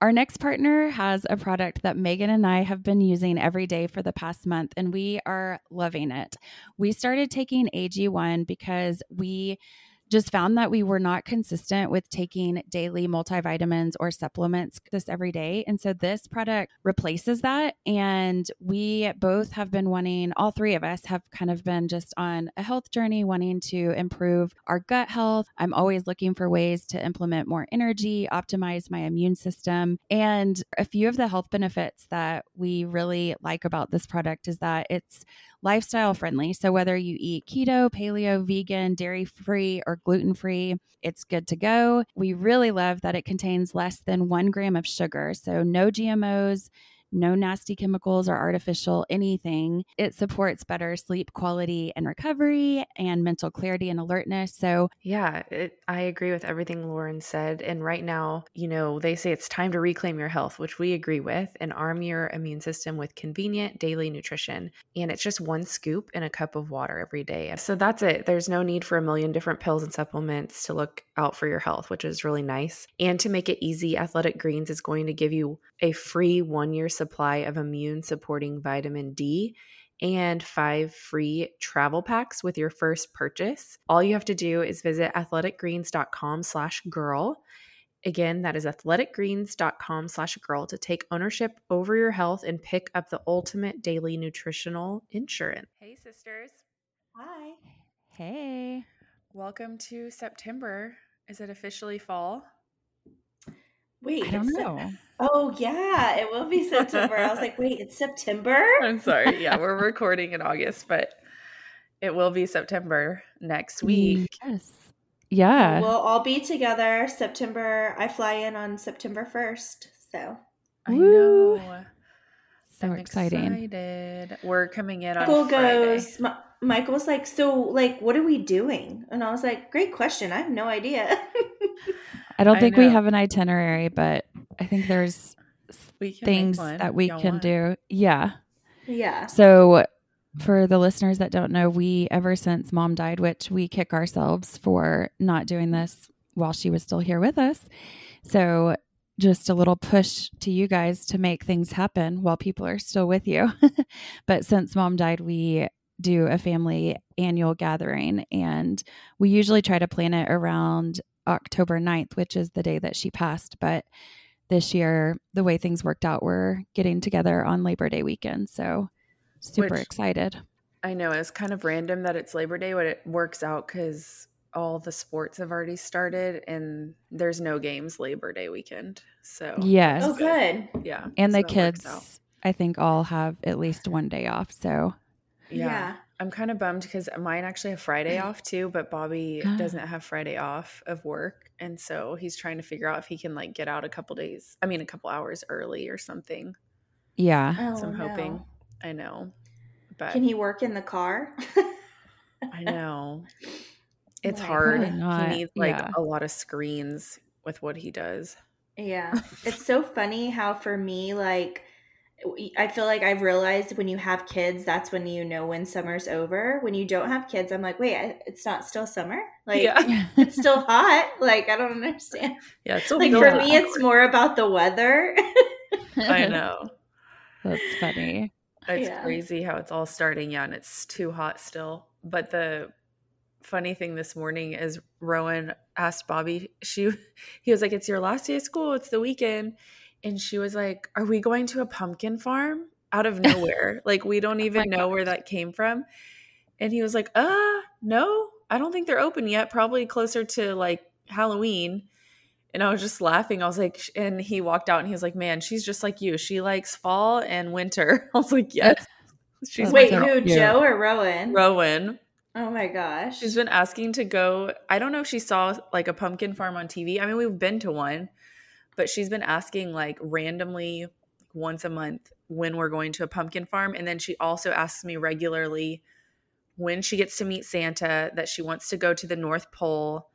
Our next partner has a product that Megan and I have been using every day for the past month, and we are loving it. We started taking AG1 because we just found that we were not consistent with taking daily multivitamins or supplements this every day. And so this product replaces that. And we both have been wanting, all three of us have kind of been just on a health journey, wanting to improve our gut health. I'm always looking for ways to implement more energy, optimize my immune system. And a few of the health benefits that we really like about this product is that it's lifestyle friendly. So whether you eat keto, paleo, vegan, dairy free, or gluten free, it's good to go. We really love that it contains less than one gram of sugar. So no GMOs, no nasty chemicals or artificial anything. It supports better sleep quality and recovery and mental clarity and alertness. So, yeah, it, I agree with everything Lauren said. And right now, you know, they say it's time to reclaim your health, which we agree with, and arm your immune system with convenient daily nutrition. And it's just one scoop in a cup of water every day. So that's it. There's no need for a million different pills and supplements to look out for your health, which is really nice. And to make it easy, Athletic Greens is going to give you a free one year supply of immune supporting vitamin D and five free travel packs with your first purchase. All you have to do is visit athleticgreens.com slash girl. Again, that is athleticgreens.com slash girl to take ownership over your health and pick up the ultimate daily nutritional insurance. Hey, sisters. Hi. Hey. Welcome to September. Is it officially fall? Wait, I don't know. oh yeah, it will be September. I was like, wait, it's September. I'm sorry. Yeah, we're recording in August, but it will be September next week. Yes. Yeah. We'll all be together September. I fly in on September first, so I know. So I'm exciting. Excited. We're coming in on Michael Friday. goes. Ma- Michael's like, so like, what are we doing? And I was like, great question. I have no idea. I don't I think we have an itinerary, but I think there's We things that we y'all can want. do. Yeah. yeah. So, for the listeners that don't know, we, ever since mom died, which we kick ourselves for not doing this while she was still here with us. So, just a little push to you guys to make things happen while people are still with you. but since mom died, we do a family annual gathering and we usually try to plan it around October 9th, which is the day that she passed. But this year, the way things worked out, we're getting together on Labor Day weekend. So super Which- excited. I know it's kind of random that it's Labor Day, but it works out because all the sports have already started and there's no games Labor Day weekend. So Yes. Oh, good. yeah, And so the that works out. kids, I think, all have at least one day off. So Yeah. Yeah. I'm kind of bummed because mine actually have Friday mm. off too, but Bobby doesn't have Friday off of work. And so he's trying to figure out if he can like get out a couple days, I mean, a couple hours early or something. yeah. Oh, so I'm no. hoping, I know, but Can he work in the car? I know it's Like, hard. Not, He needs like yeah. a lot of screens with what he does. Yeah. It's so funny how for me, like, I feel like I've realized when you have kids, that's when you know when summer's over. When you don't have kids, I'm like, wait, I- it's not still summer? Like, yeah, it's still hot? Like, I don't understand. yeah. It's Like, for me, it's more about the weather. I know. That's funny. It's Yeah. crazy how it's all starting. Yeah, and it's too hot still. But the funny thing this morning is Rowan asked Bobby, she he was like, It's your last day of school, it's the weekend. And she was like, Are we going to a pumpkin farm? Out of nowhere. like we don't even my know where that came from. And he was like, Uh, no, I don't think they're open yet. Probably closer to like Halloween. And I was just laughing. I was like, sh- and he walked out and he was like, man, she's just like you. She likes fall and winter. I was like, yes. She's That's Wait, who, cute. Joe or Rowan? Rowan. Oh my gosh. She's been asking to go. I don't know if she saw like a pumpkin farm on TV. I mean, we've been to one, but she's been asking like randomly, once a month when we're going to a pumpkin farm. And then she also asks me regularly when she gets to meet Santa that she wants to go to the North Pole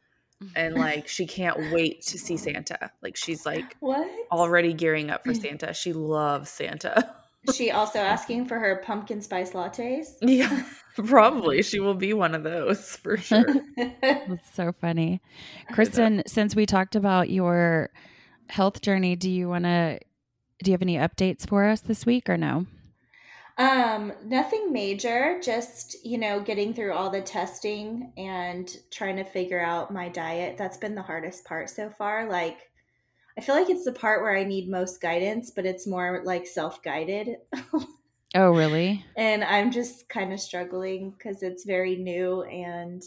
and like she can't wait to see Santa. Like she's like what? already gearing up for mm. Santa. She loves Santa. she also asking for her pumpkin spice lattes. Yeah, probably she will be one of those for sure. That's so funny. Kristen, since we talked about your health journey, do you want to do you have any updates for us this week or no? Um, nothing major, just, you know, getting through all the testing and trying to figure out my diet. That's been the hardest part so far. Like I feel like it's the part where I need most guidance, but it's more like self-guided. oh, really? And I'm just kind of struggling cuz it's very new and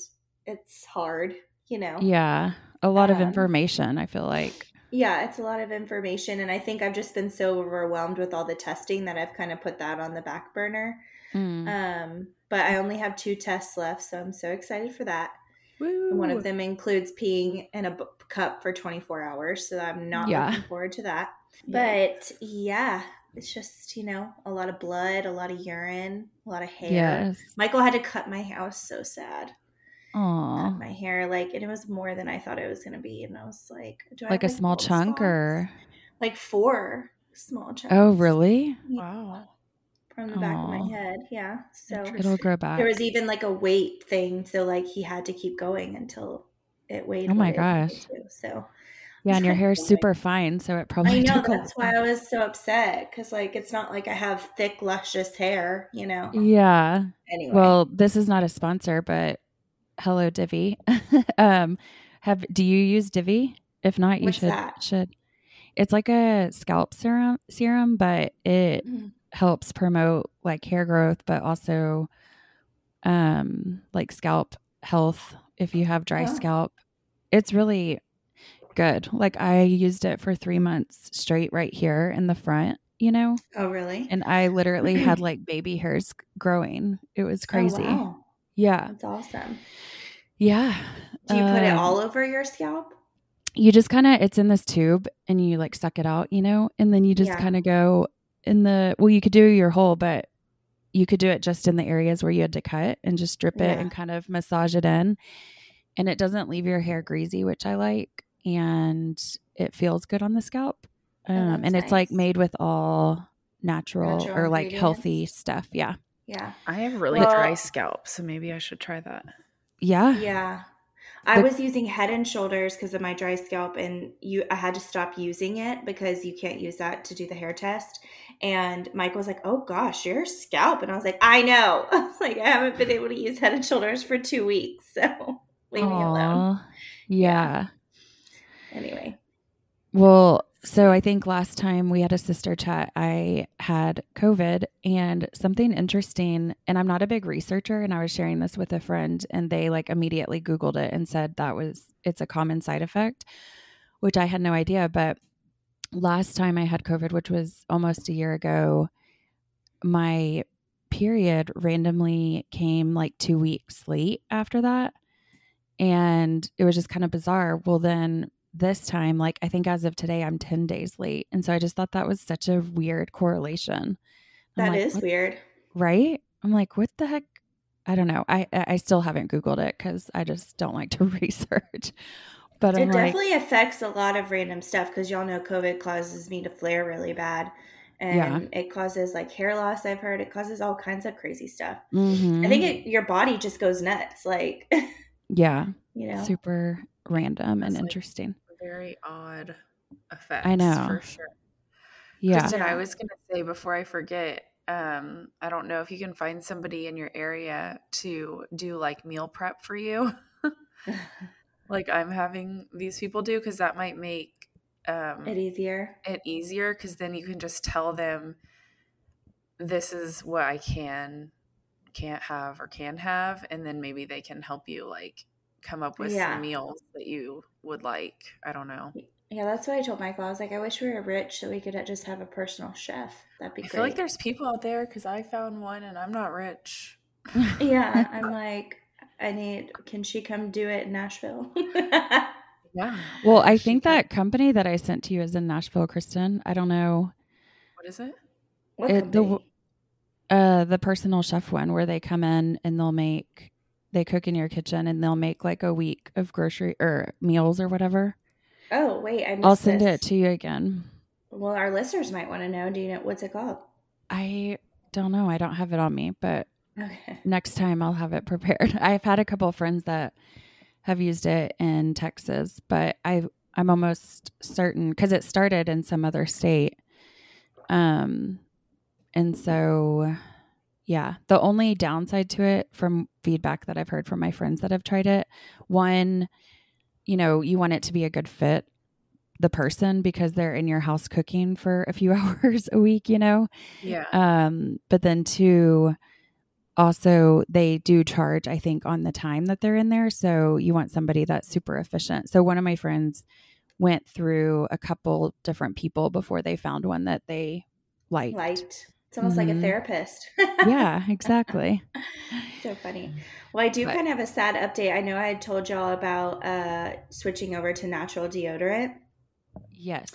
it's hard, you know. Yeah. A lot um, of information, I feel like. Yeah, it's a lot of information. And I think I've just been so overwhelmed with all the testing that I've kind of put that on the back burner. Mm. Um, but I only have two tests left, so I'm so excited for that. One of them includes peeing in a cup for 24 hours, so I'm not yeah. looking forward to that. But yeah, it's just, you know, a lot of blood, a lot of urine, a lot of hair. Yes. Michael had to cut my hair. I was so sad. Aww. my hair like and it was more than I thought it was gonna be, and I was like, like a small chunk spots? or like four small oh, chunks. Oh, really? Wow. From the Aww. back of my head, yeah. So it'll grow back. There was even like a weight thing, so like he had to keep going until it weighed. Oh my gosh! so yeah, and your hair is super fine, so it probably. I know that's why I was so upset because like it's not like I have thick, luscious hair, you know. Yeah. Anyway, well, this is not a sponsor, but hello Divi. um, have do you use Divi? If not, you What's should that? should. It's like a scalp serum serum, but it mm. helps promote like hair growth, but also um like scalp health if you have dry oh. scalp. It's really good. Like I used it for 3 months straight right here in the front, you know? Oh, really? And I literally had like baby hairs growing. It was oh, crazy. Oh, wow. Yeah. It's awesome. Yeah. Do you put it um, all over your scalp? You just kind of, it's in this tube and you like suck it out, you know? And then you just yeah. kind of go in the, well, you could do your whole, but you could do it just in the areas where you had to cut and just strip yeah. it and kind of massage it in. And it doesn't leave your hair greasy, which I like. And it feels good on the scalp. Oh, um, oh, and nice. it's like made with all natural, natural or like healthy stuff. Yeah. Yeah. I have really well, dry scalp, so maybe I should try that. Yeah. Yeah. I was using head and shoulders because of my dry scalp and you I had to stop using it because you can't use that to do the hair test. And Mike was like, Oh gosh, your scalp. And I was like, I know. I was like, I haven't been able to use head and shoulders for two weeks. So leave Aww. me alone. Yeah. Anyway. Well, so I think last time we had a sister chat, I had COVID and something interesting. And I'm not a big researcher, and I was sharing this with a friend, and they like immediately Googled it and said that was it's a common side effect, which I had no idea. But last time I had COVID, which was almost a year ago, my period randomly came like two weeks late after that. And it was just kind of bizarre. Well, then this time, like I think as of today, I'm 10 days late. And so I just thought that was such a weird correlation. I'm that like, is weird. Right? I'm like, what the heck? I don't know. I I still haven't Googled it because I just don't like to research. But I'm it definitely like, affects a lot of random stuff because y'all know COVID causes me to flare really bad. And yeah. it causes like hair loss, I've heard. It causes all kinds of crazy stuff. Mm-hmm. I think it, your body just goes nuts. Like, yeah. You know, super random and interesting very odd effects. I know for sure. Yeah. Kristen, I was gonna say before I forget, um, I don't know if you can find somebody in your area to do like meal prep for you. like I'm having these people do because that might make um, it easier. It easier because then you can just tell them this is what I can can't have or can have and then maybe they can help you like come up with yeah. some meals that you would like. I don't know. Yeah, that's what I told Michael. I was like, I wish we were rich so we could just have a personal chef. That'd be I great. feel like there's people out there because I found one and I'm not rich. yeah, I'm like, I need. Can she come do it in Nashville? yeah. Well, I think that company that I sent to you is in Nashville, Kristen. I don't know. What is it? What It- the? Uh, the personal chef one where they come in and they'll make, they cook in your kitchen and they'll make like a week of grocery or meals or whatever. oh, wait, I I'll send this. it to you again. Well, our listeners might want to know. Do you know what's it called? I don't know. I don't have it on me, but Okay. next time I'll have it prepared. I've had a couple of friends that have used it in Texas, but I I'm almost certain because it started in some other state. Um, and so yeah, the only downside to it from feedback that I've heard from my friends that have tried it, one, you know, you want it to be a good fit the person because they're in your house cooking for a few hours a week, you know. Yeah. Um, but then two, also they do charge, I think, on the time that they're in there. So you want somebody that's super efficient. So one of my friends went through a couple different people before they found one that they liked. Light. It's almost like a Mhm. therapist. Yeah, exactly. so funny. Well, I do But- kind of have a sad update. I know I had told y'all about uh, switching over to natural deodorant. yes.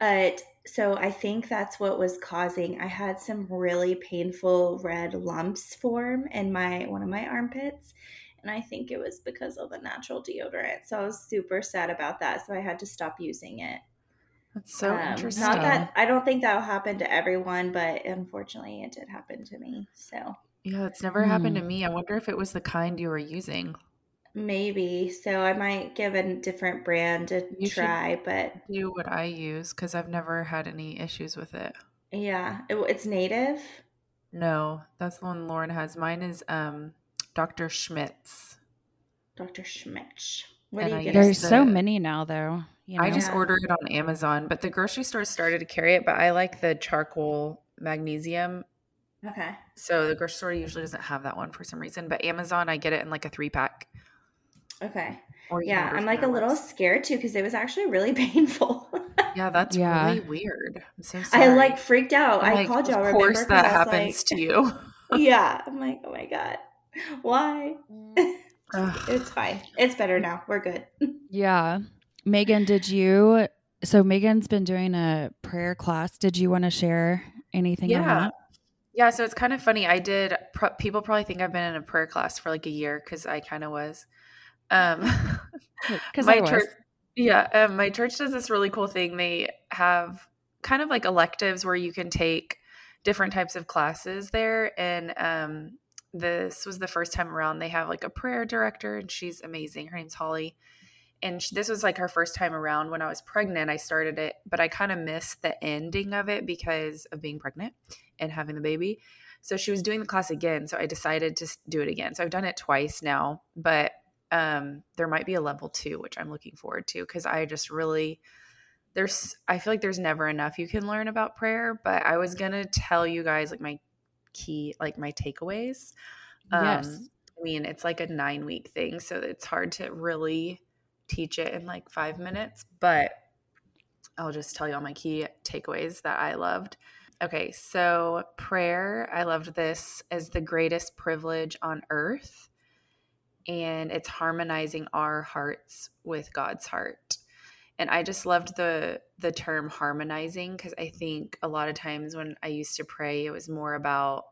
But so I think that's what was causing. I had some really painful red lumps form in my one of my armpits, and I think it was because of the natural deodorant. So I was super sad about that. So I had to stop using it. That's so Um, interesting. Not that I don't think that will happen to everyone, but unfortunately, it did happen to me. So yeah, it's never happened to Hmm. me. I wonder if it was the kind you were using. maybe. So I might give a different brand a You try. But Do what I use because I've never had any issues with it. yeah, it, it's native. No, that's the one Lauren has. Mine is um Dr. Schmidt's. Dr. Schmidt's. What And do you get? There's the- so many now though. You know? I just Yeah. ordered it on Amazon, but the grocery store started to carry it. But I like the charcoal magnesium. Okay. So the grocery store usually doesn't have that one for some reason. But Amazon, I get it in like a three pack. Okay. Or Yeah, I'm like a little website. scared too because it was actually really painful. Yeah, that's Yeah. really weird. I'm so sorry. I like freaked out. I'm I like, called y'all. Of course, that happens like- to you. yeah. I'm like, oh my god, why? Mm. Ugh. It's fine. It's better now. We're good. Yeah. Megan, did you so Megan's been doing a prayer class. Did you want to share anything on Yeah. that? Yeah, so it's kind of funny. I did. Pro- people probably think I've been in a prayer class for like a year because I kind of was. Um, Because my I was. church, yeah, um, my church does this really cool thing. They have kind of like electives where you can take different types of classes there, and um, this was the first time around. They have like a prayer director, and she's amazing. Her name's Holly. And sh- this was like her first time around when I was pregnant. I started it, but I kind of missed the ending of it because of being pregnant and having the baby. So she was doing the class again. So I decided to do it again. So I've done it twice now, but um, there might be a level two, which I'm looking forward to because I just really there's I feel like there's never enough you can learn about prayer. But I was gonna tell you guys like my key, like my takeaways. Yes. Um, I mean, it's like a nine week thing, so it's hard to really teach it in like five minutes, but I'll just tell you all my key takeaways that I loved. Okay, so prayer, I loved this as the greatest privilege on earth, and it's harmonizing our hearts with God's heart. And I just loved the the term harmonizing because I think a lot of times when I used to pray, it was more about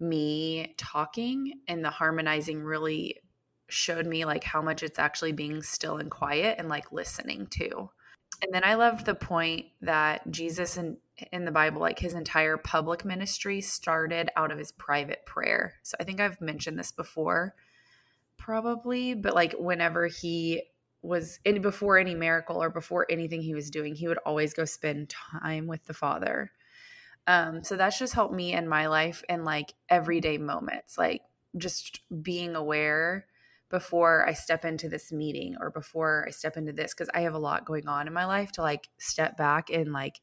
me talking, and the harmonizing really showed me like how much it's actually being still and quiet and like listening to. And then I loved the point that Jesus in in the Bible, like his entire public ministry started out of his private prayer. So I think I've mentioned this before, probably, but like whenever he was in before any miracle or before anything he was doing, he would always go spend time with the Father. Um, so that's just helped me in my life and like everyday moments, like just being aware before I step into this meeting or before I step into this because I have a lot going on in my life to like step back and like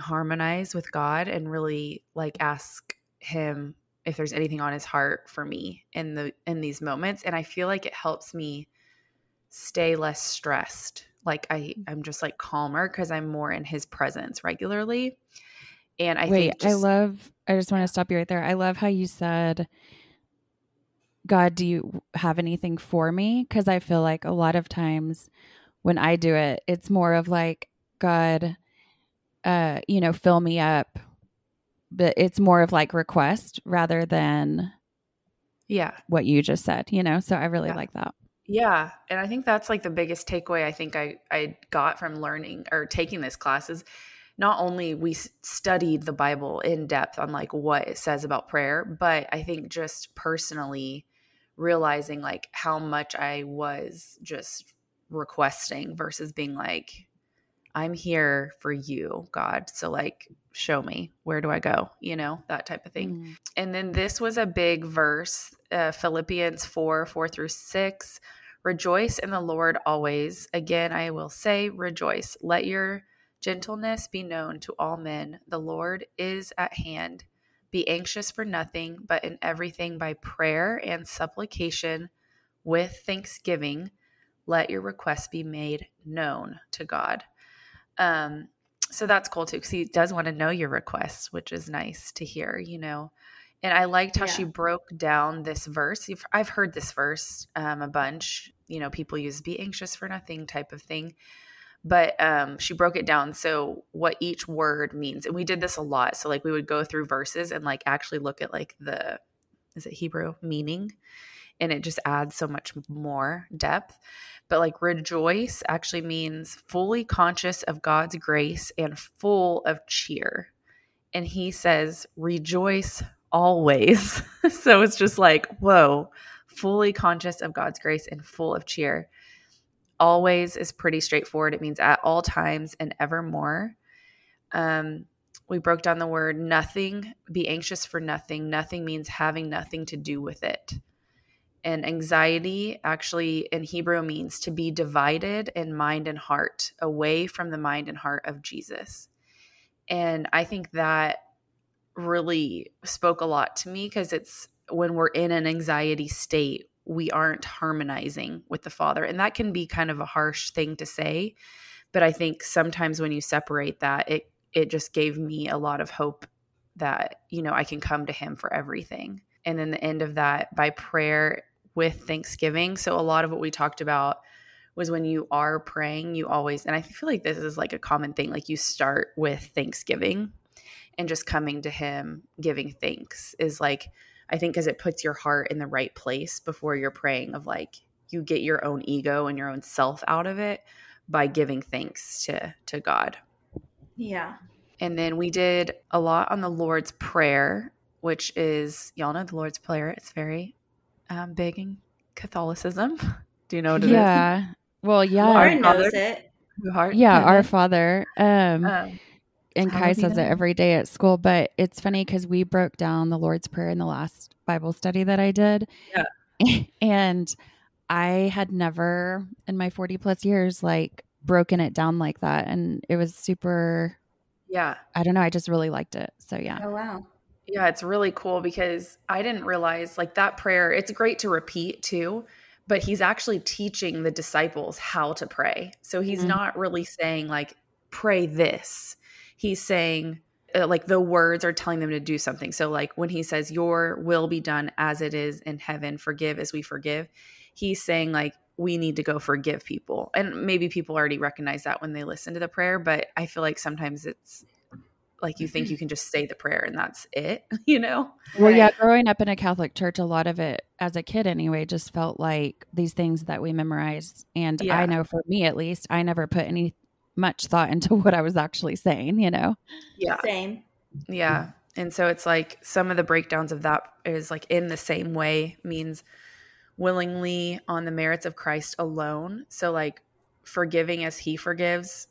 harmonize with God and really like ask him if there's anything on his heart for me in the in these moments and I feel like it helps me stay less stressed like I I'm just like calmer cuz I'm more in his presence regularly and I Wait, think just, I love I just want to stop you right there. I love how you said God, do you have anything for me? Cuz I feel like a lot of times when I do it, it's more of like God uh, you know, fill me up. But it's more of like request rather than Yeah. what you just said, you know? So I really Yeah. like that. Yeah, and I think that's like the biggest takeaway I think I I got from learning or taking this class is not only we studied the Bible in depth on like what it says about prayer, but I think just personally realizing like how much I was just requesting versus being like I'm here for you, God. So like show me where do I go, you know, that type of thing. Mm. And then this was a big verse, uh, Philippians 4 4 through 6. Rejoice in the Lord always. Again, I will say, rejoice. Let your gentleness be known to all men. The Lord is at hand. Be anxious for nothing, but in everything by prayer and supplication with thanksgiving, let your requests be made known to God. Um, so that's cool too, because he does want to know your requests, which is nice to hear, you know. And I liked how she broke down this verse. I've heard this verse um, a bunch. You know, people use "be anxious for nothing" type of thing, but um, she broke it down so what each word means. And we did this a lot. So like we would go through verses and like actually look at like the is it Hebrew meaning, and it just adds so much more depth. But like rejoice actually means fully conscious of God's grace and full of cheer. And he says, rejoice always. so it's just like, whoa, fully conscious of God's grace and full of cheer. Always is pretty straightforward. It means at all times and evermore. Um, we broke down the word nothing, be anxious for nothing. Nothing means having nothing to do with it. And anxiety actually in Hebrew means to be divided in mind and heart, away from the mind and heart of Jesus. And I think that really spoke a lot to me because it's when we're in an anxiety state, we aren't harmonizing with the Father. And that can be kind of a harsh thing to say. But I think sometimes when you separate that, it it just gave me a lot of hope that, you know, I can come to him for everything. And then the end of that by prayer with thanksgiving. So a lot of what we talked about was when you are praying, you always, and I feel like this is like a common thing, like you start with thanksgiving and just coming to Him, giving thanks is like, I think because it puts your heart in the right place before you're praying, of like, you get your own ego and your own self out of it by giving thanks to to God. Yeah. And then we did a lot on the Lord's Prayer, which is y'all know the Lord's Prayer. It's very um, big in Catholicism. Do you know what it is? yeah. Well, yeah. Lauren Father. knows it. Heart. Yeah, our Father. Um, Um, and Kai says it every day at school, but it's funny because we broke down the Lord's Prayer in the last Bible study that I did. Yeah. and I had never in my 40 plus years like broken it down like that. And it was super, yeah. I don't know, I just really liked it. So yeah. Oh wow. Yeah, it's really cool because I didn't realize like that prayer, it's great to repeat too, but he's actually teaching the disciples how to pray. So he's Mhm. not really saying like pray this. He's saying uh, like the words are telling them to do something. So like when he says your will be done as it is in heaven, forgive as we forgive, he's saying like we need to go forgive people. And maybe people already recognize that when they listen to the prayer, but I feel like sometimes it's like you think you can just say the prayer and that's it, you know? Well, yeah, growing up in a Catholic church, a lot of it as a kid anyway just felt like these things that we memorized. And Yeah. I know for me at least, I never put any much thought into what I was actually saying, you know? Yeah. Same. Yeah. And so it's like some of the breakdowns of that is like in the same way means willingly on the merits of Christ alone. So like forgiving as he forgives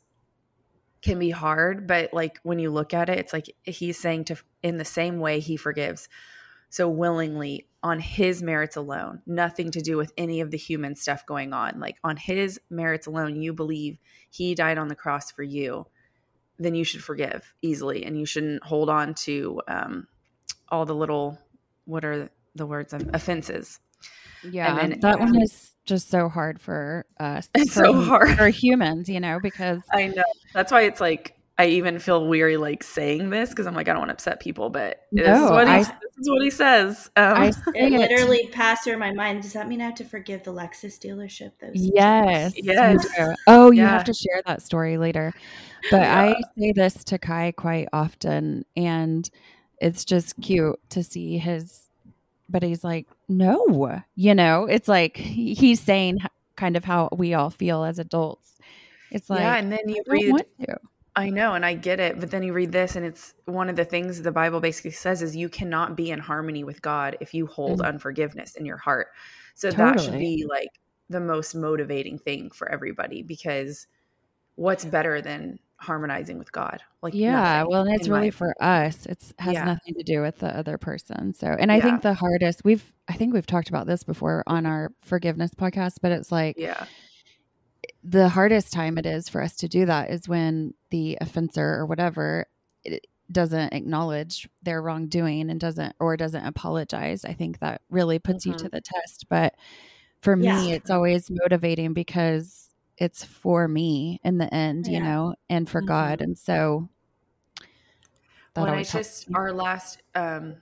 can be hard, but like when you look at it, it's like he's saying to in the same way he forgives. So willingly on his merits alone, nothing to do with any of the human stuff going on. Like on his merits alone, you believe he died on the cross for you then you should forgive easily and you shouldn't hold on to um, all the little what are the words um, offenses Yeah. then- that one is just so hard for us. It's for, so hard. For humans, you know, because i know that's why it's like i even feel weary like saying this because i'm like i don't want to upset people but this is No, what I- is is what he says. Um, I It say it. literally passed through my mind. Does that mean I have to forgive the Lexus dealership? Those Yes. Yes. Oh, you Yeah. have to share that story later. But Yeah. I say this to Kai quite often, and it's just cute to see his. But he's like, no, you know, it's like he's saying kind of how we all feel as adults. It's like, yeah, and then you don't read want to. I know, and I get it, but then you read this, and it's one of the things the Bible basically says is you cannot be in harmony with God if you hold Mhm. unforgiveness in your heart. So that should be like the most motivating thing for everybody because what's better than harmonizing with God? Like Yeah, well, and it's really for us. It's has Yeah. nothing to do with the other person. So, and I Yeah. think the hardest we've I think we've talked about this before on our forgiveness podcast, but it's like yeah, the hardest time it is for us to do that is when the offender or whatever it doesn't acknowledge their wrongdoing and doesn't or doesn't apologize. I think that really puts you to mm-hmm. the test. But for me, it's always motivating because it's for me in the end, you know, and for mm-hmm. God. And so when I just our last um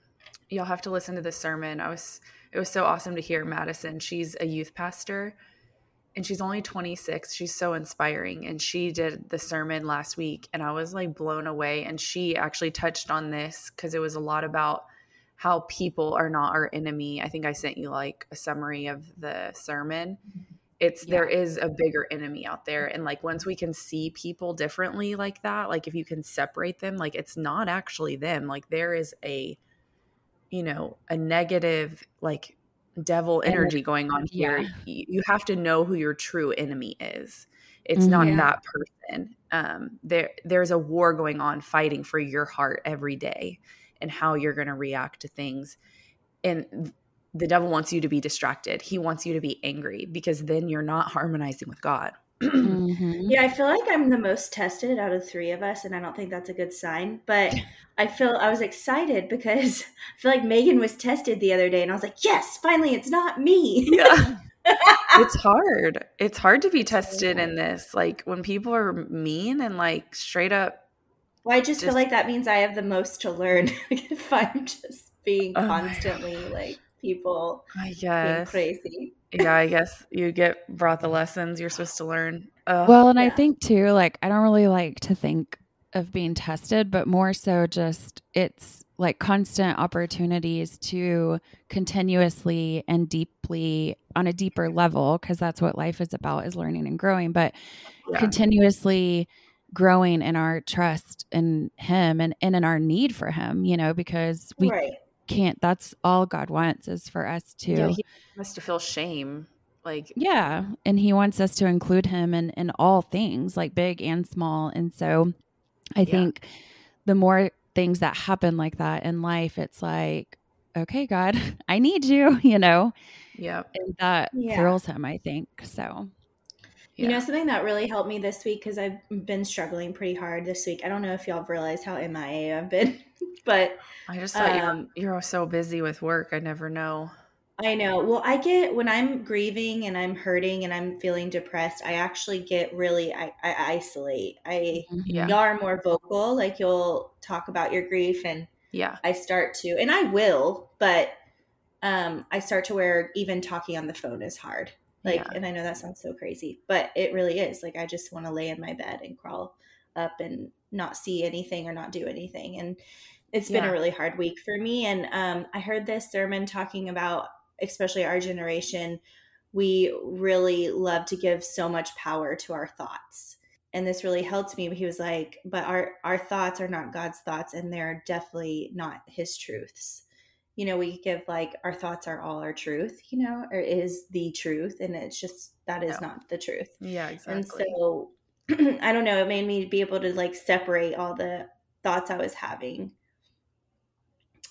you'll have to listen to the sermon. I was it was so awesome to hear Madison. She's a youth pastor and she's only 26. She's so inspiring and she did the sermon last week and I was like blown away and she actually touched on this cuz it was a lot about how people are not our enemy. I think I sent you like a summary of the sermon. It's there is a bigger enemy out there and like once we can see people differently like that, like if you can separate them, like it's not actually them. Like there is a you know, a negative like devil energy going on here. yeah. You have to know who your true enemy is. It's not Mhm. that person. Um, there, there's a war going on, fighting for your heart every day, and how you're going to react to things. And the devil wants you to be distracted. He wants you to be angry because then you're not harmonizing with God. Mhm. Yeah, I feel like I'm the most tested out of three of us, and I don't think that's a good sign. But I feel I was excited because I feel like Megan was tested the other day, and I was like, "Yes, finally, it's not me." yeah. it's hard. It's hard to be tested in this. Like when people are mean and like straight up Well, I just, feel like that means I have the most to learn if I'm just being Oh constantly like people I being guess. crazy. Yeah, I guess you get brought the lessons you're supposed to learn. Ugh. Well, and I think too, like, I don't really like to think of being tested, but more so just it's like constant opportunities to continuously and deeply on a deeper level, because that's what life is about is learning and growing, but Yeah. continuously growing in our trust in Him and, and in our need for Him, you know, because we right. Can't, that's all God wants is for us to. yeah, he wants to feel shame. Like Yeah. And he wants us to include him in, in all things, like big and small. And so I Yeah. think the more things that happen like that in life, it's like, okay, God, I need you, you know, yeah. and that Yeah. thrills him, I think. So, You know, something that really helped me this week because I've been struggling pretty hard this week. I don't know if y'all have realized how MIA I've been, but I just thought um, you're you're so busy with work. I never know. I know. Well, I get when I'm grieving and I'm hurting and I'm feeling depressed, I actually get really I, I isolate. I Yeah. y'all are more vocal, like you'll talk about your grief and Yeah. I start to and I will, but um I start to where even talking on the phone is hard. Like Yeah. and I know that sounds so crazy, but it really is. Like I just want to lay in my bed and crawl up and not see anything or not do anything. And it's been Yeah. a really hard week for me. And um I heard this sermon talking about especially our generation, we really love to give so much power to our thoughts. And this really helped me. He was like, but our, our thoughts are not God's thoughts, and they're definitely not his truths. You know, we give like our thoughts are all our truth, you know, or is the truth. And it's just that is No. not the truth. Yeah. Exactly. And so I don't know, it made me be able to like separate all the thoughts I was having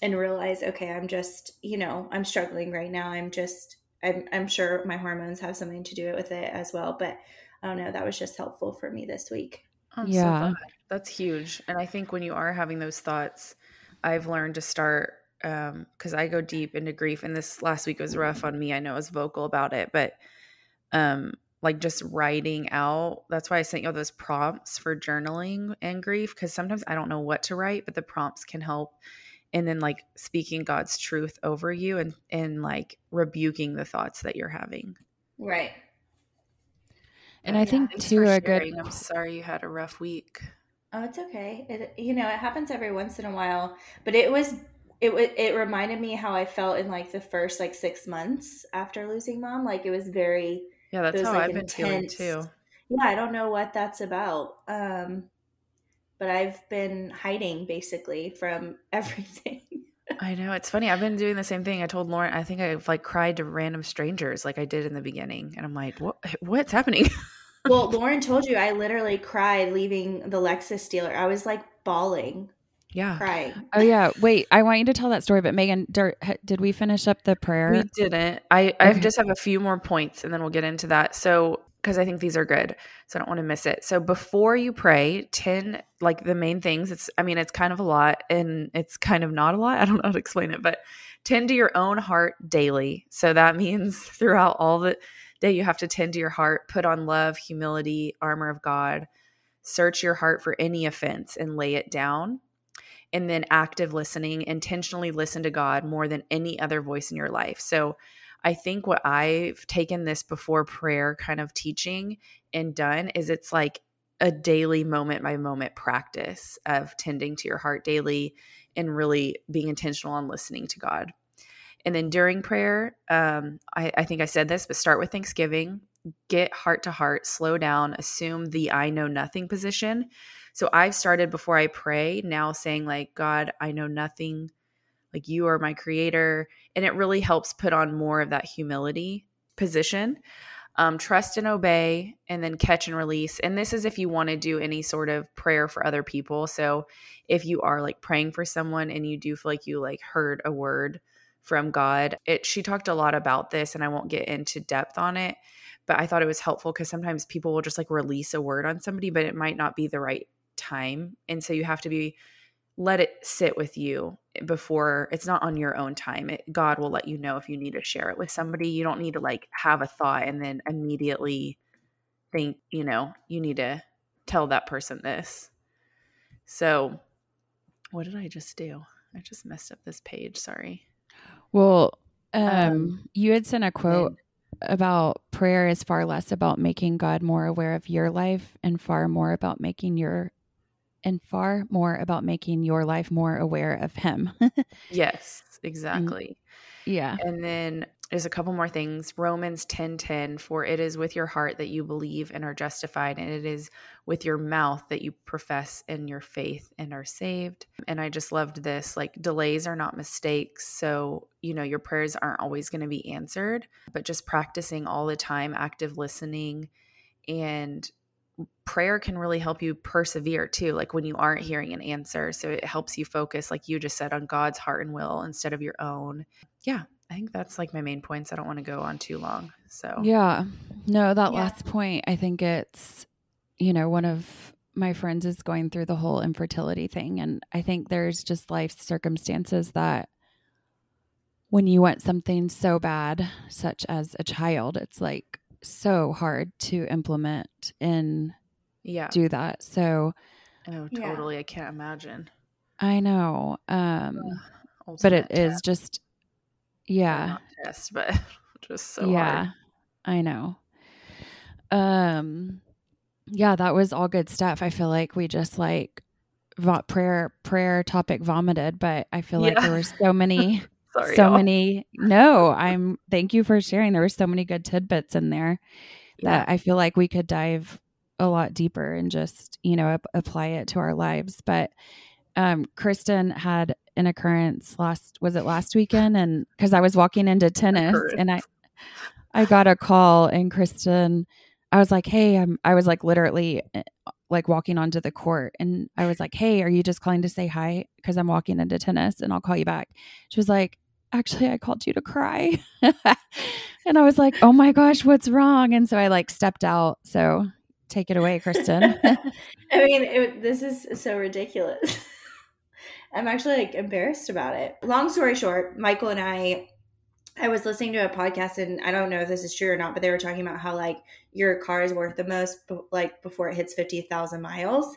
and realize, okay, I'm just, you know, I'm struggling right now. I'm just I'm I'm sure my hormones have something to do with it as well, but I don't know, that was just helpful for me this week. I'm Yeah. glad. That's huge. And I think when you are having those thoughts, I've learned to start um because I go deep into grief and this last week was rough on me. I know I was vocal about it, but um like just writing out. That's why I sent you all those prompts for journaling and grief because sometimes I don't know what to write, but the prompts can help. and then like speaking God's truth over you and and like rebuking the thoughts that you're having. Right. And I think too a good I'm sorry you had a rough week. Oh, it's okay. It you know, it happens every once in a while, but it was it it reminded me how I felt in like the first like 6 months after losing mom, like it was very Yeah, that's how like, I've been feeling too. Yeah, I don't know what that's about. Um but I've been hiding basically from everything. I know it's funny. I've been doing the same thing. I told Lauren. I think I've like cried to random strangers, like I did in the beginning, and I'm like, "What? What's happening?" well, Lauren told you I literally cried leaving the Lexus dealer. I was like bawling. Yeah, crying. Oh yeah. Wait, I want you to tell that story. But Megan, did we finish up the prayer? We didn't. I I just have a few more points, and then we'll get into that. So because I think these are good. So I don't want to miss it. So before you pray, 10 like the main things, it's I mean it's kind of a lot and it's kind of not a lot. I don't know how to explain it, but tend to your own heart daily. So that means throughout all the day you have to tend to your heart, put on love, humility, armor of God, search your heart for any offense and lay it down. And then active listening, intentionally listen to God more than any other voice in your life. So I think what I've taken this before prayer kind of teaching and done is it's like a daily moment by moment practice of tending to your heart daily and really being intentional on listening to God. And then during prayer, um, I, I think I said this, but start with Thanksgiving, get heart to heart, slow down, assume the I know nothing position. So I've started before I pray now saying, like, God, I know nothing. Like you are my creator. And it really helps put on more of that humility position um, trust and obey and then catch and release. And this is if you want to do any sort of prayer for other people. So if you are like praying for someone and you do feel like you like heard a word from god it she talked a lot about this and i won't get into depth on it but i thought it was helpful because sometimes people will just like release a word on somebody but it might not be the right time and so you have to be let it sit with you before it's not on your own time. It, God will let you know if you need to share it with somebody. You don't need to like have a thought and then immediately think, you know, you need to tell that person this. So, what did I just do? I just messed up this page. Sorry. Well, um, um you had sent a quote about prayer is far less about making God more aware of your life and far more about making your and far more about making your life more aware of Him. yes, mm. exactly. Yeah. And then there's a couple more things. Romans 10 10, for it is with your heart that you believe and are justified, and it is with your mouth that you profess in your faith and are saved. And I just loved this. Like, delays are not mistakes. So, you know, your prayers aren't always going to be answered, but just practicing all the time, active listening, and prayer can really help you persevere too like when you aren't hearing an answer so it helps you focus like you just said on god's heart and will instead of your own. Yeah i think that's like my main points i don't want to go on too long so. Yeah. No that yeah. last point i think it's you know one of my friends is going through the whole infertility thing and i think there's just life circumstances that when you want something so bad such as a child it's like so hard to implement and yeah do that so oh totally yeah. i can't imagine i know um but it test. is just yeah test but just so yeah hard. i know um yeah that was all good stuff i feel like we just like prayer prayer topic vomited but i feel like yeah. there were so many Sorry, so y'all. many. No, I'm. Thank you for sharing. There were so many good tidbits in there yeah. that I feel like we could dive a lot deeper and just you know ap- apply it to our lives. But um, Kristen had an occurrence last. Was it last weekend? And because I was walking into tennis and I, I got a call and Kristen. I was like, hey, I'm. I was like literally eh, like walking onto the court and I was like, Hey, are you just calling to say hi? Because I'm walking into tennis and I'll call you back. She was like, Actually, I called you to cry. and I was like, Oh my gosh, what's wrong? And so I like stepped out. So take it away, Kristen. I mean, it, this is so ridiculous. I'm actually like embarrassed about it. Long story short, Michael and I I was listening to a podcast and I don't know if this is true or not, but they were talking about how like your car is worth the most like before it hits 50,000 miles.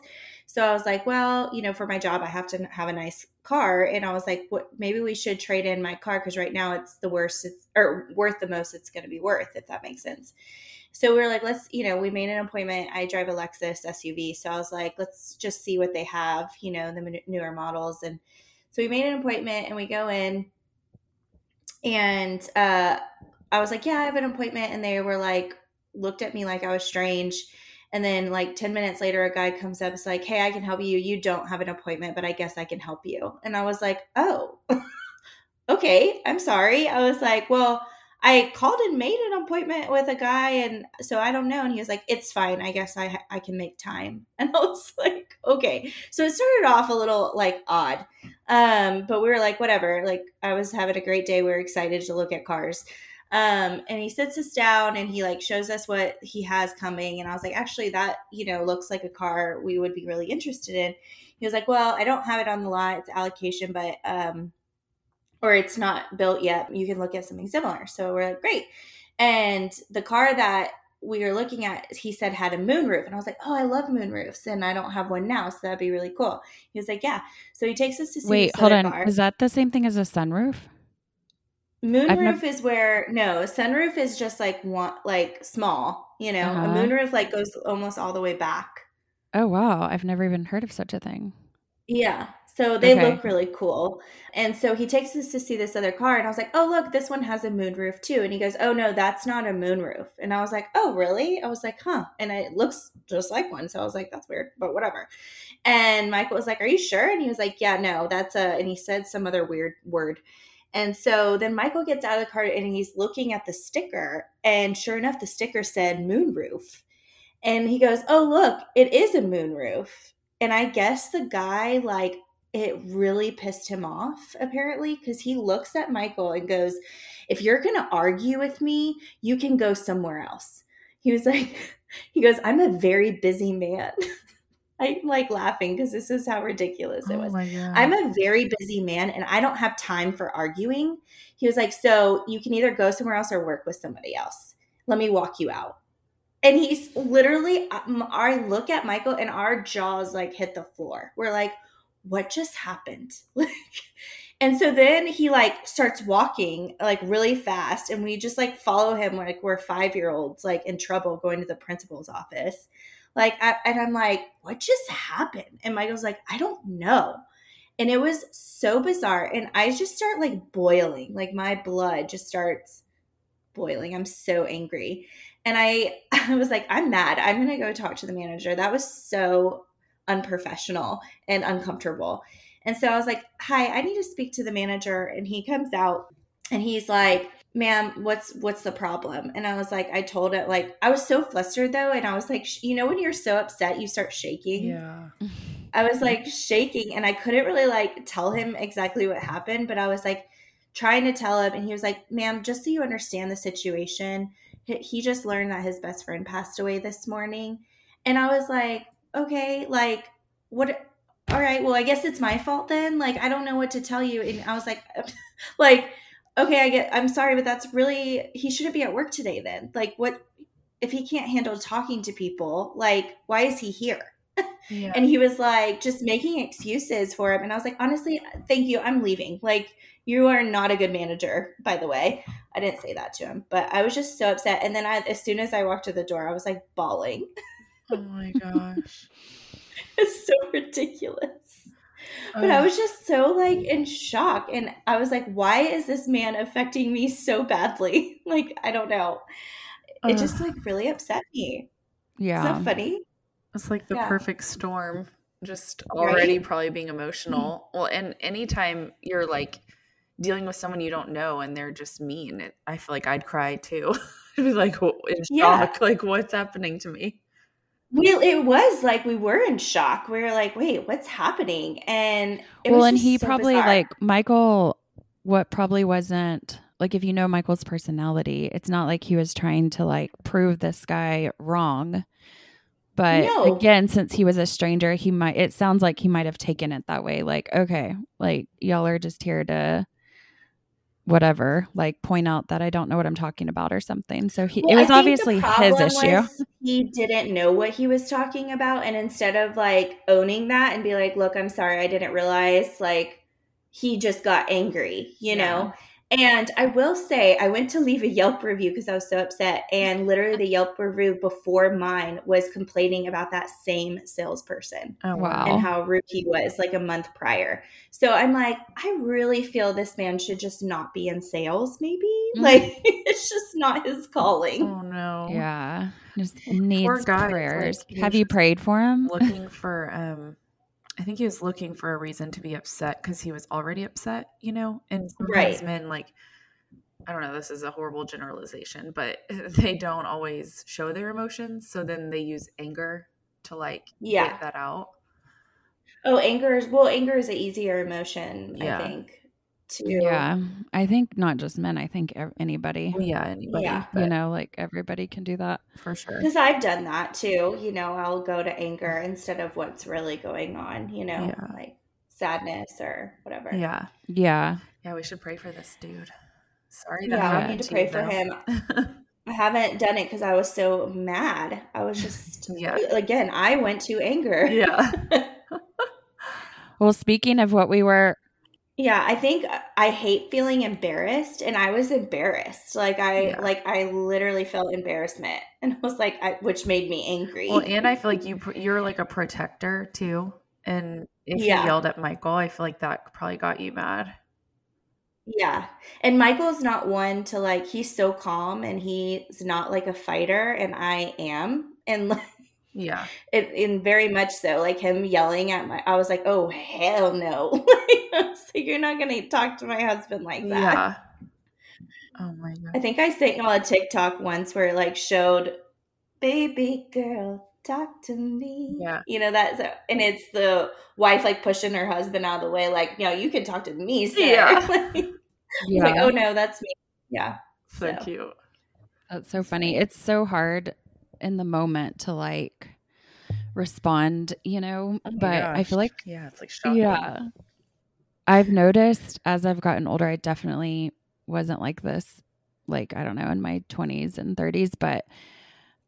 So I was like, well, you know, for my job, I have to have a nice car. And I was like, what, maybe we should trade in my car because right now it's the worst, it's, or worth the most it's going to be worth, if that makes sense. So we were like, let's, you know, we made an appointment. I drive a Lexus SUV. So I was like, let's just see what they have, you know, the newer models. And so we made an appointment and we go in and uh, I was like, yeah, I have an appointment. And they were like, looked at me like I was strange. And then, like 10 minutes later, a guy comes up, it's like, hey, I can help you. You don't have an appointment, but I guess I can help you. And I was like, oh, okay, I'm sorry. I was like, well, I called and made an appointment with a guy, and so I don't know. And he was like, "It's fine. I guess I I can make time." And I was like, "Okay." So it started off a little like odd, um, but we were like, "Whatever." Like I was having a great day. We were excited to look at cars. Um, and he sits us down and he like shows us what he has coming. And I was like, actually, that you know looks like a car we would be really interested in. He was like, well, I don't have it on the lot; it's allocation, but um, or it's not built yet, you can look at something similar. So we're like, great. And the car that we were looking at, he said had a moonroof. And I was like, oh, I love moonroofs. And I don't have one now. So that'd be really cool. He was like, yeah. So he takes us to see Wait, hold on. Car. Is that the same thing as a sunroof? Moonroof is where no sunroof is just like one like small. You know, uh-huh. a moonroof like goes almost all the way back. Oh wow, I've never even heard of such a thing. Yeah. So they okay. look really cool. And so he takes us to see this other car. And I was like, oh, look, this one has a moonroof too. And he goes, oh, no, that's not a moonroof. And I was like, oh, really? I was like, huh. And it looks just like one. So I was like, that's weird, but whatever. And Michael was like, are you sure? And he was like, yeah, no, that's a, and he said some other weird word. And so then Michael gets out of the car and he's looking at the sticker. And sure enough, the sticker said moonroof. And he goes, oh, look, it is a moonroof. And I guess the guy like it really pissed him off apparently because he looks at Michael and goes, If you're going to argue with me, you can go somewhere else. He was like, He goes, I'm a very busy man. I'm like laughing because this is how ridiculous it oh was. I'm a very busy man and I don't have time for arguing. He was like, So you can either go somewhere else or work with somebody else. Let me walk you out. And he's literally, um, I look at Michael and our jaws like hit the floor. We're like, what just happened? Like, and so then he like starts walking like really fast and we just like follow him like we're five year olds like in trouble going to the principal's office like I, and i'm like what just happened? And michael's like i don't know. And it was so bizarre and i just start like boiling like my blood just starts boiling. I'm so angry. And i i was like i'm mad. I'm gonna go talk to the manager. That was so unprofessional and uncomfortable. And so I was like, "Hi, I need to speak to the manager." And he comes out and he's like, "Ma'am, what's what's the problem?" And I was like, I told it like I was so flustered though, and I was like, you know, when you're so upset, you start shaking. Yeah. I was like shaking, and I couldn't really like tell him exactly what happened, but I was like trying to tell him, and he was like, "Ma'am, just so you understand the situation." He just learned that his best friend passed away this morning. And I was like, okay, like, what? All right, well, I guess it's my fault then. Like, I don't know what to tell you. And I was like, like, okay, I get, I'm sorry, but that's really, he shouldn't be at work today then. Like, what, if he can't handle talking to people, like, why is he here? Yeah. and he was like just making excuses for him and i was like honestly thank you i'm leaving like you are not a good manager by the way i didn't say that to him but i was just so upset and then I, as soon as i walked to the door i was like bawling Oh my gosh. it's so ridiculous. But I was just so like in shock and I was like why is this man affecting me so badly? like I don't know. It just like really upset me. Yeah. Is that funny? It's like the yeah. perfect storm. Just already right? probably being emotional. Mm-hmm. Well, and anytime you're like dealing with someone you don't know and they're just mean, it, I feel like I'd cry too. I'd be like in shock. Yeah. Like, what's happening to me? We it was like we were in shock. We were like, wait, what's happening? And well, and he so probably bizarre. like Michael. What probably wasn't like if you know Michael's personality, it's not like he was trying to like prove this guy wrong. But no. again, since he was a stranger, he might. It sounds like he might have taken it that way. Like, okay, like y'all are just here to whatever, like point out that I don't know what I'm talking about or something. So he, Well, it was obviously his issue. He didn't know what he was talking about. And instead of like owning that and be like, look, I'm sorry, I didn't realize, like, he just got angry, you Yeah. know? And I will say, I went to leave a Yelp review because I was so upset. And literally, the Yelp review before mine was complaining about that same salesperson Oh, Wow. and how rude he was like a month prior. So I'm like, I really feel this man should just not be in sales, maybe. Mhm. Like, it's just not his calling. Oh no. Yeah. Just needs guy, prayers. like, Have you prayed for him? Looking for um I think he was looking for a reason to be upset because he was already upset, you know? And sometimes Right. men like I don't know, this is a horrible generalization, but they don't always show their emotions. So then they use anger to like Yeah. get that out. Oh, anger is well, anger is an easier emotion, Yeah. I think. To Yeah. I think not just men, I think anybody. Oh, yeah, anybody. Yeah. You know, like everybody can do that. for sure. because I've done that too. You know, I'll go to anger instead of what's really going on. You know, Yeah. like sadness or whatever. Yeah. Yeah. Yeah, we should pray for this dude. Sorry that Yeah, i need to to pray you, for him. I haven't done it because I was so mad. I was just Yeah. again. I went to anger. yeah. Well, speaking of what we were, Yeah, I think uh, I hate feeling embarrassed, and I was embarrassed. Like I, Yeah. like I literally felt embarrassment, and I was like, I, which made me angry. Well, and I feel like you you're like a protector too, and if Yeah. you yelled at Michael, I feel like that probably got you mad. yeah, and Michael's not one to like. He's so calm, and he's not like a fighter, and I am, and like, Yeah, it, and very much so. Like him yelling at my, I was like, oh hell no! so you're not gonna talk to my husband like that. yeah. Oh my God. I think I sang on a TikTok once where it like showed, "Baby girl, talk to me." Yeah. you know that's and it's the wife like pushing her husband out of the way, like, "No, you can talk to me, sir." Yeah. like, yeah, like, oh no, that's me. Yeah, So so. cute. that's so funny. It's so hard in the moment to like respond, you know, Oh but I feel like Yeah, it's like shocking. Yeah. I've noticed as I've gotten older, I definitely wasn't like this, like, I don't know, in my 20s and 30s, but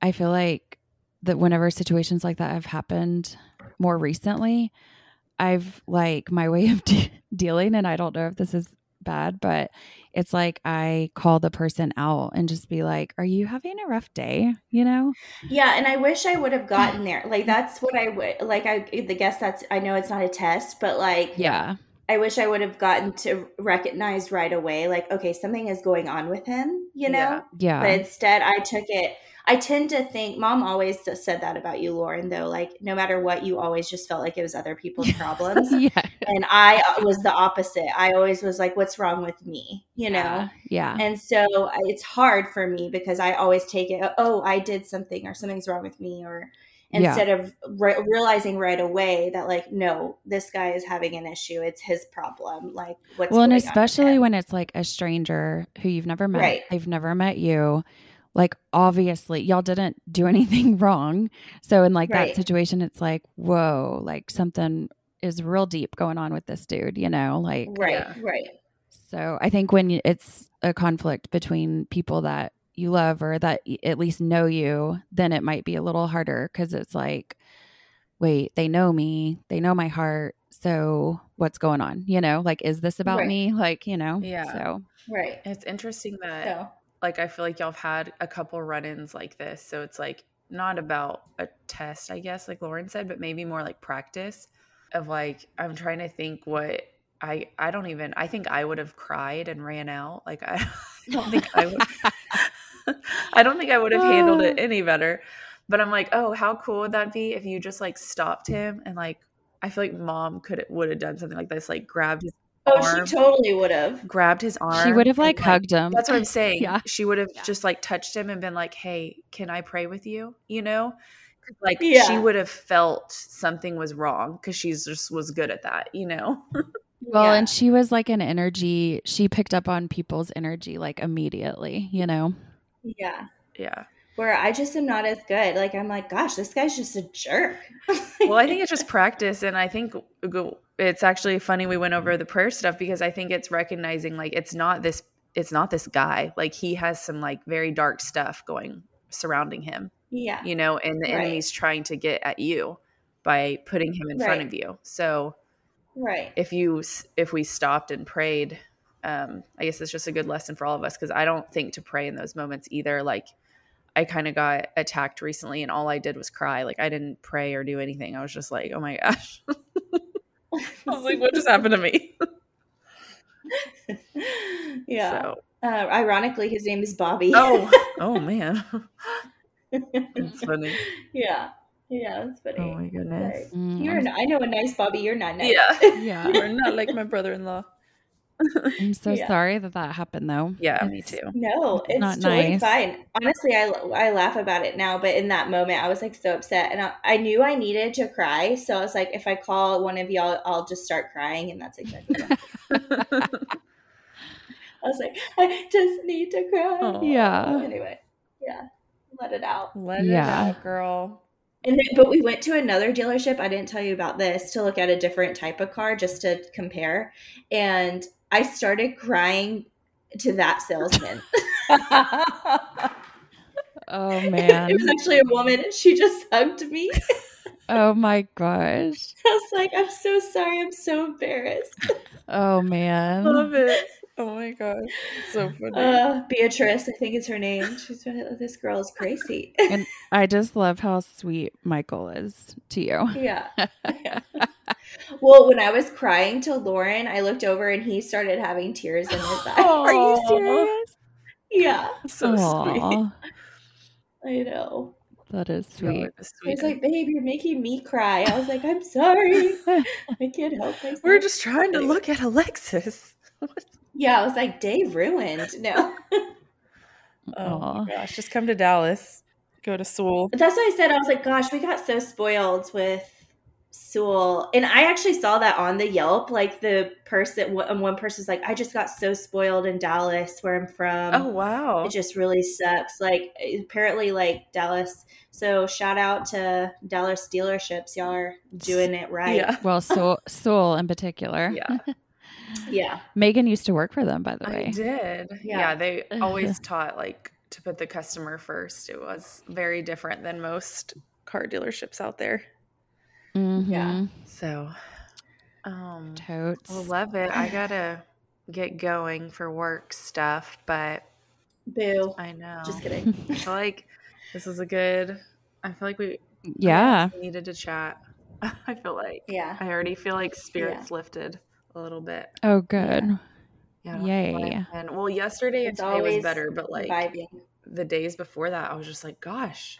I feel like that whenever situations like that have happened more recently, I've like my way of de- dealing, and I don't know if this is bad, but it's like I call the person out and just be like, Are you having a rough day? You know? yeah. And I wish I would have gotten there. Like mm. that's what I would like. I the guess that's. I know it's not a test, but like, Yeah. I wish I would have gotten to recognize right away. Like, okay, something is going on with him. You know. Yeah. Yeah. But instead, I took it. I tend to think, mom always said that about you, Lauren, though. Like, no matter what, you always just felt like it was other people's problems. yeah. and I uh, was the opposite. I always was like, what's wrong with me? You know? Yeah. Yeah. And so it's hard for me because I always take it, oh, I did something or something's wrong with me. Or Yeah. instead of re- realizing right away that, like, no, this guy is having an issue. It's his problem. Like, what's well, and going on with especially him? when it's like a stranger who you've never met, Right. they've never met you. Like, obviously, y'all didn't do anything wrong. So, in like Right. that situation, it's like, whoa, like something is real deep going on with this dude, you know? Like, Right, Yeah. right. so I think when it's a conflict between people that you love or that at least know you, then it might be a little harder because it's like, wait, they know me, they know my heart. So what's going on? You know, like, is this about Right. me? Like, you know? Yeah. So, Right. It's interesting that So, like I feel like y'all have had a couple run-ins like this, so it's like not about a test, I guess, like Lauren said, but maybe more like practice of like I'm trying to think what I I don't even I think I would have cried and ran out. Like I, I don't think I would I don't think I would have handled it ah. any better. But I'm like, oh, how cool would that be if you just like stopped him and like I feel like mom could would have done something like this, like grabbed his oh, arm, she totally would have. grabbed his arm. she would have and, like hugged him. That's what I'm saying. Yeah. She would have Yeah. just like touched him and been like, "Hey, can I pray with you?" You know, like she would have felt something was wrong because she's just was good at that. You know. Well, Yeah. and she was like an energy, she picked up on people's energy like immediately, you know? Yeah. Yeah. where I just am not as good. Like I'm like, gosh, this guy's just a jerk. well, I think it's just practice, and I think it's actually funny we went over the prayer stuff because I think it's recognizing like it's not this it's not this guy like he has some like very dark stuff going surrounding him. Yeah, you know, and the right. enemy's trying to get at you by putting him in right. front of you. So, right, if you if we stopped and prayed. Um, I guess it's just a good lesson for all of us because I don't think to pray in those moments either. Like, I kind of got attacked recently and all I did was cry. Like I didn't pray or do anything. I was just like, oh my gosh. I was like, what just happened to me? yeah. So. Uh, ironically, his name is Bobby. oh, oh man. That's funny. Yeah. Yeah, that's funny. Oh my goodness. Mm, you're I know a nice Bobby. You're not nice. Yeah. Yeah. you're not like my brother in law. I'm so yeah. sorry that that happened, though. Yeah, it's, me too. No, it's, not totally nice. fine. Honestly, I I laugh about it now, but in that moment, I was like so upset, and I, I knew I needed to cry. So I was like, if I call one of y'all, I'll just start crying, and that's exactly. what happened. I was like, I just need to cry. Aww. Yeah. Anyway, yeah, let it out. Let yeah. it out, girl. And then, but we went to another dealership. I didn't tell you about this to look at a different type of car just to compare. And I started crying to that salesman. oh man. It was actually a woman and she just hugged me. oh my gosh. I was like, I'm so sorry. I'm so embarrassed. Oh man. Love it. Oh my god, so funny. Uh, Beatrice, I think is her name. She's this girl is crazy. and I just love how sweet Michael is to you. Yeah. yeah. Well, when I was crying to Lauren, I looked over and he started having tears in his eyes. Are you serious? Yeah. So Aww. sweet. I know. That is sweet. He's like, babe, you're making me cry. I was like, I'm sorry. I can't help myself. We're just trying to look at a Lexus. yeah, I was like, Dave ruined. No. oh my gosh, just come to Dallas. Go to Sewell. That's what I said. I was like, gosh, we got so spoiled with Sewell, and I actually saw that on the Yelp. Like the person, um, one person's like, "I just got so spoiled in Dallas, where I'm from. Oh wow, it just really sucks." Like apparently, like Dallas. So shout out to Dallas dealerships. Y'all are doing it right. Yeah. Well, Sewell, Sewell in particular. Yeah. yeah. Megan used to work for them, by the way. I did. Yeah. yeah they always taught like to put the customer first. It was very different than most car dealerships out there. Mm-hmm. Yeah. So, um, totes. We'll love it. I gotta get going for work stuff, but boo. I know. Just kidding. I feel like this is a good. I feel like we yeah needed to chat. I feel like yeah. I already feel like spirits yeah. lifted a little bit. Oh, good. Yeah. Yay. And well, yesterday it's and was better, but like vibing. the days before that, I was just like, gosh,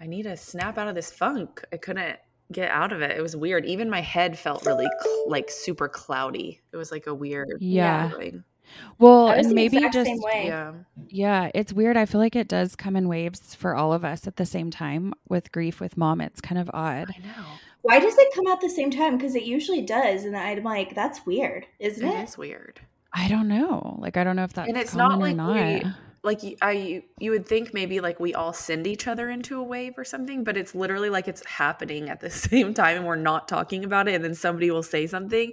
I need to snap out of this funk. I couldn't get out of it. It was weird. Even my head felt really cl- like super cloudy. It was like a weird yeah. Feeling. Well, and maybe just yeah. Yeah, it's weird. I feel like it does come in waves for all of us at the same time with grief with mom. It's kind of odd. I know. Why does it come out the same time? Because it usually does, and I'm like, that's weird, isn't it? It is weird. I don't know. Like, I don't know if that's and it's not like not. We, like I you would think maybe like we all send each other into a wave or something, but it's literally like it's happening at the same time and we're not talking about it and then somebody will say something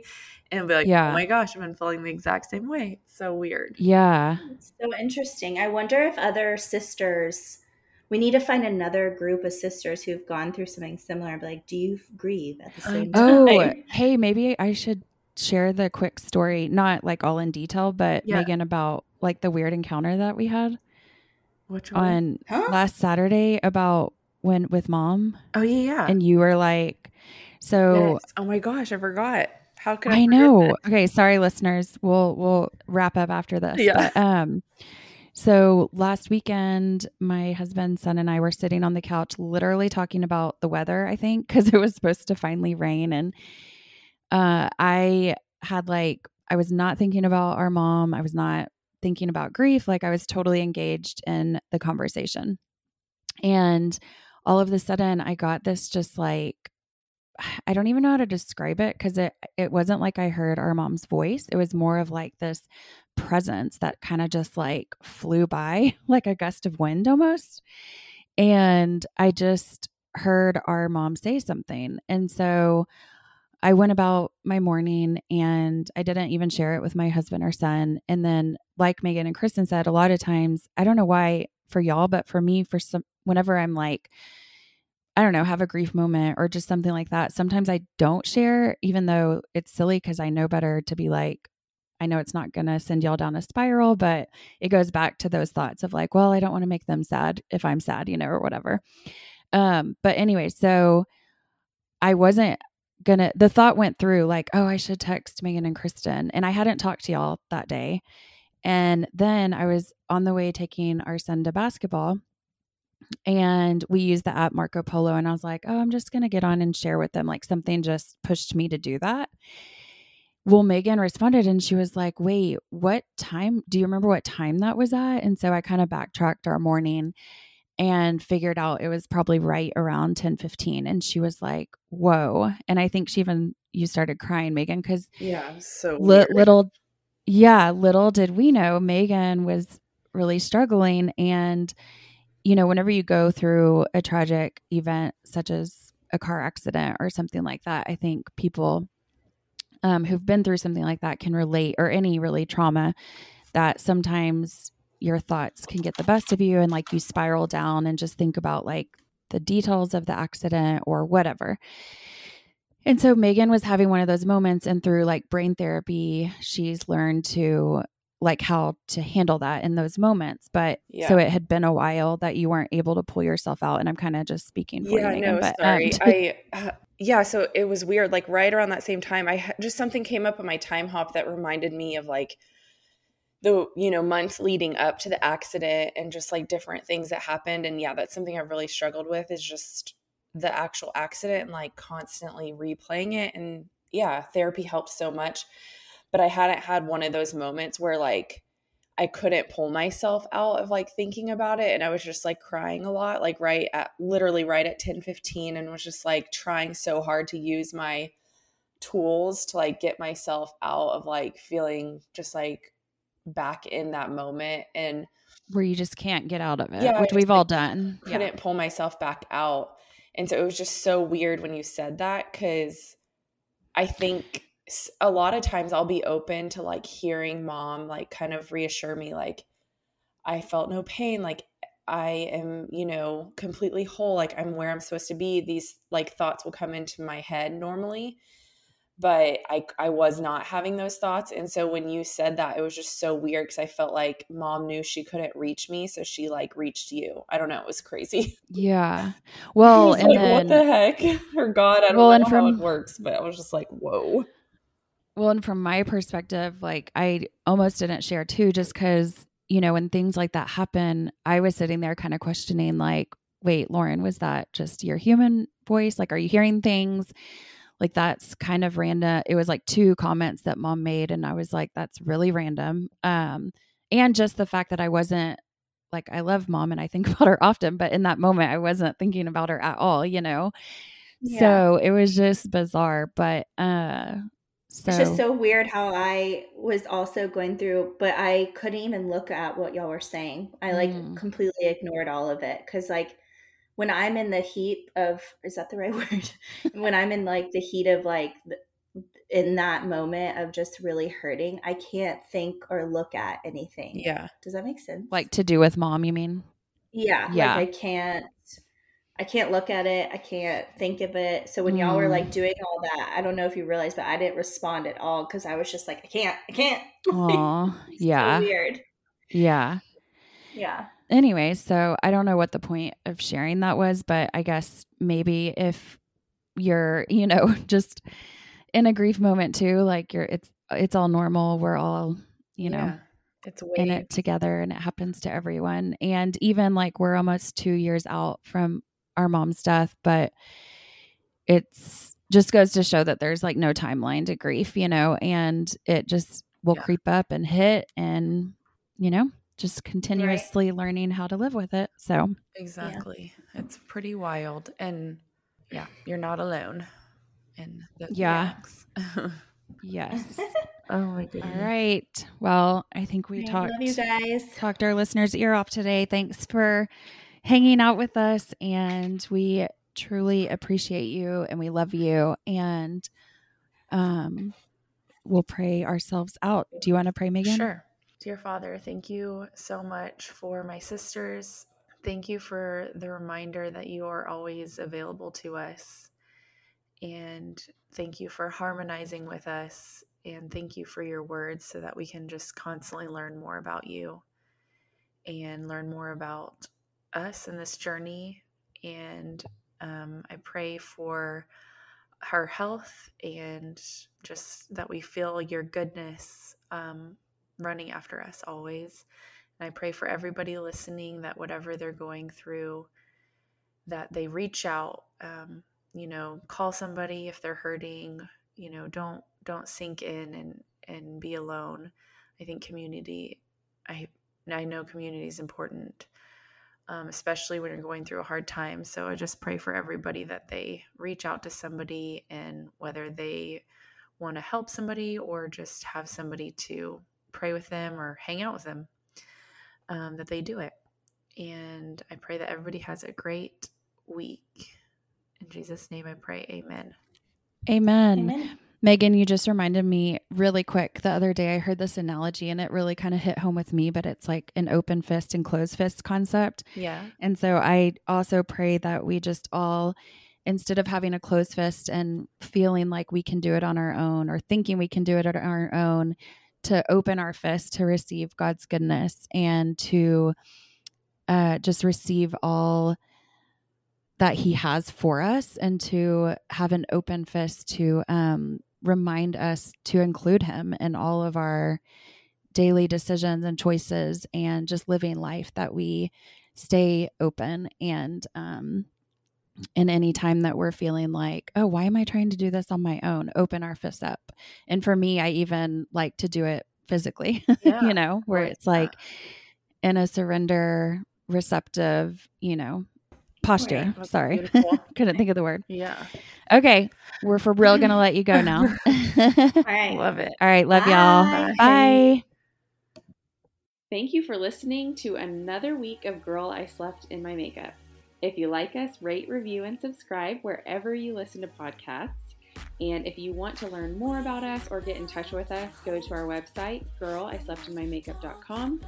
and be like, oh yeah. "Oh my gosh, I've been feeling the exact same way." It's so weird. Yeah. It's so interesting. I wonder if other sisters we need to find another group of sisters who've gone through something similar. But like, do you grieve at the same oh, time? Oh, hey, maybe I should share the quick story, not like all in detail, but yeah. Megan about like the weird encounter that we had. Which one? On huh? last Saturday about when with mom. Oh yeah. Yeah. And you were like, so yes. Oh my gosh, I forgot. How could I, I know? Okay, sorry listeners. We'll we'll wrap up after this. Yeah. But, um so last weekend, my husband, son, and I were sitting on the couch, literally talking about the weather. I think because it was supposed to finally rain, and uh, I had like I was not thinking about our mom. I was not thinking about grief. Like I was totally engaged in the conversation. And all of a sudden I got this just like I don't even know how to describe it because it it wasn't like I heard our mom's voice. It was more of like this presence that kind of just like flew by like a gust of wind almost. And I just heard our mom say something. And so I went about my morning and I didn't even share it with my husband or son. And then, like Megan and Kristen said, a lot of times, I don't know why for y'all, but for me, for some, whenever I'm like, I don't know, have a grief moment or just something like that, sometimes I don't share, even though it's silly because I know better to be like, I know it's not going to send y'all down a spiral, but it goes back to those thoughts of like, well, I don't want to make them sad if I'm sad, you know, or whatever. Um, but anyway, so I wasn't gonna, the thought went through like, oh, I should text Megan and Kristen. And I hadn't talked to y'all that day. And then I was on the way taking our son to basketball and we used the app Marco Polo. And I was like, oh, I'm just to get on and share with them. Like something just pushed me to do that. Well, Megan responded and she was like, wait, what time? Do you remember what time that was at? And so I kind of backtracked our morning and figured out it was probably right around 10 15 and she was like whoa and i think she even you started crying megan because yeah so li- little yeah little did we know megan was really struggling and you know whenever you go through a tragic event such as a car accident or something like that i think people um, who've been through something like that can relate or any really trauma that sometimes your thoughts can get the best of you and like you spiral down and just think about like the details of the accident or whatever. And so Megan was having one of those moments and through like brain therapy, she's learned to like how to handle that in those moments. But yeah. so it had been a while that you weren't able to pull yourself out. And I'm kind of just speaking for yeah, you. Megan, no, but, sorry. Um, I, uh, yeah, so it was weird. Like right around that same time, I just something came up in my Timehop that reminded me of like the you know months leading up to the accident and just like different things that happened. And yeah that's something i've really struggled with is just the actual accident and like constantly replaying it. And yeah therapy helps so much. But i hadn't had one of those moments where like i couldn't pull myself out of like thinking about it. And i was just like crying a lot like right at literally right at 10 15 and was just like trying so hard to use my tools to like get myself out of like feeling just like back in that moment and where you just can't get out of it, yeah, which we've all done. Couldn't yeah. pull myself back out. And so it was just so weird when you said that because I think a lot of times I'll be open to like hearing mom like kind of reassure me, like, I felt no pain. Like, I am, you know, completely whole. Like, I'm where I'm supposed to be. These like thoughts will come into my head normally but I I was not having those thoughts and so when you said that it was just so weird cuz I felt like mom knew she couldn't reach me so she like reached you. I don't know, it was crazy. Yeah. Well, and like, then what the heck? Or God, I don't well, know and from, how it works, but I was just like, "Whoa." Well, and from my perspective, like I almost didn't share too just cuz you know, when things like that happen, I was sitting there kind of questioning like, "Wait, Lauren, was that just your human voice? Like are you hearing things?" Like that's kind of random it was like two comments that mom made and i was like that's really random um and just the fact that i wasn't like i love mom and i think about her often but in that moment i wasn't thinking about her at all you know yeah. so it was just bizarre but uh so. It's just so weird how I was also going through, but I couldn't even look at what y'all were saying. I like mm. completely ignored all of it because, like, when I'm in the heat of is that the right word? when I'm in like the heat of like in that moment of just really hurting, I can't think or look at anything. Yeah. Does that make sense? Like to do with mom, you mean? Yeah. Yeah. Like I can't I can't look at it. I can't think of it. So when y'all were like mm. doing all that, I don't know if you realized, but I didn't respond at all because I was just like, I can't, I can't. Oh, yeah. So weird. Yeah. Yeah anyway, so I don't know what the point of sharing that was, but I guess maybe if you're, you know, just in a grief moment too, like you're it's it's all normal. We're all, you know, yeah, it's in it together and it happens to everyone. And even like we're almost 2 years out from our mom's death, but it's just goes to show that there's like no timeline to grief, you know, and it just will yeah. creep up and hit and you know, just continuously right. learning how to live with it. So, exactly. Yeah. It's pretty wild. And yeah, you're not alone. And yeah. yes. Oh my goodness. All right. Well, I think we I talked love you guys. talked our listeners' ear off today. Thanks for hanging out with us and we truly appreciate you and we love you and um we'll pray ourselves out. Do you want to pray, Megan? Sure. Dear Father, thank you so much for my sisters. Thank you for the reminder that you are always available to us. And thank you for harmonizing with us. And thank you for your words so that we can just constantly learn more about you and learn more about us in this journey. And um, I pray for her health and just that we feel your goodness um, running after us always. And I pray for everybody listening that whatever they're going through, that they reach out. Um, you know, call somebody if they're hurting. You know, don't don't sink in and and be alone. I think community. I I know community is important um, especially when you're going through a hard time. So I just pray for everybody that they reach out to somebody and whether they want to help somebody or just have somebody to pray with them or hang out with them, um, that they do it. And I pray that everybody has a great week. In Jesus' name I pray. Amen. Amen. Amen. Megan, you just reminded me really quick. The other day I heard this analogy and it really kind of hit home with me, but it's like an open fist and closed fist concept. Yeah. And so I also pray that we just all, instead of having a closed fist and feeling like we can do it on our own or thinking we can do it on our own, to open our fist to receive God's goodness and to uh, just receive all that He has for us and to have an open fist to um, remind us to include him in all of our daily decisions and choices and just living life that we stay open and um in any time that we're feeling like oh why am i trying to do this on my own open our fists up and for me i even like to do it physically Yeah. you know where it's like that. in a surrender receptive you know posture That's sorry couldn't think of the word Yeah. Okay, we're for real gonna let you go now. All right. Love it. All right, love y'all. Bye. Bye. Thank you for listening to another week of Girl I Slept in My Makeup. If you like us, rate, review, and subscribe wherever you listen to podcasts. And if you want to learn more about us or get in touch with us, go to our website, girlisleptinmymakeup.com,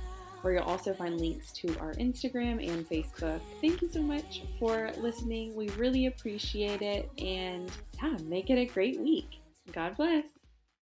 where you'll also find links to our Instagram and Facebook. Thank you so much for listening. We really appreciate it. And yeah, make it a great week. God bless.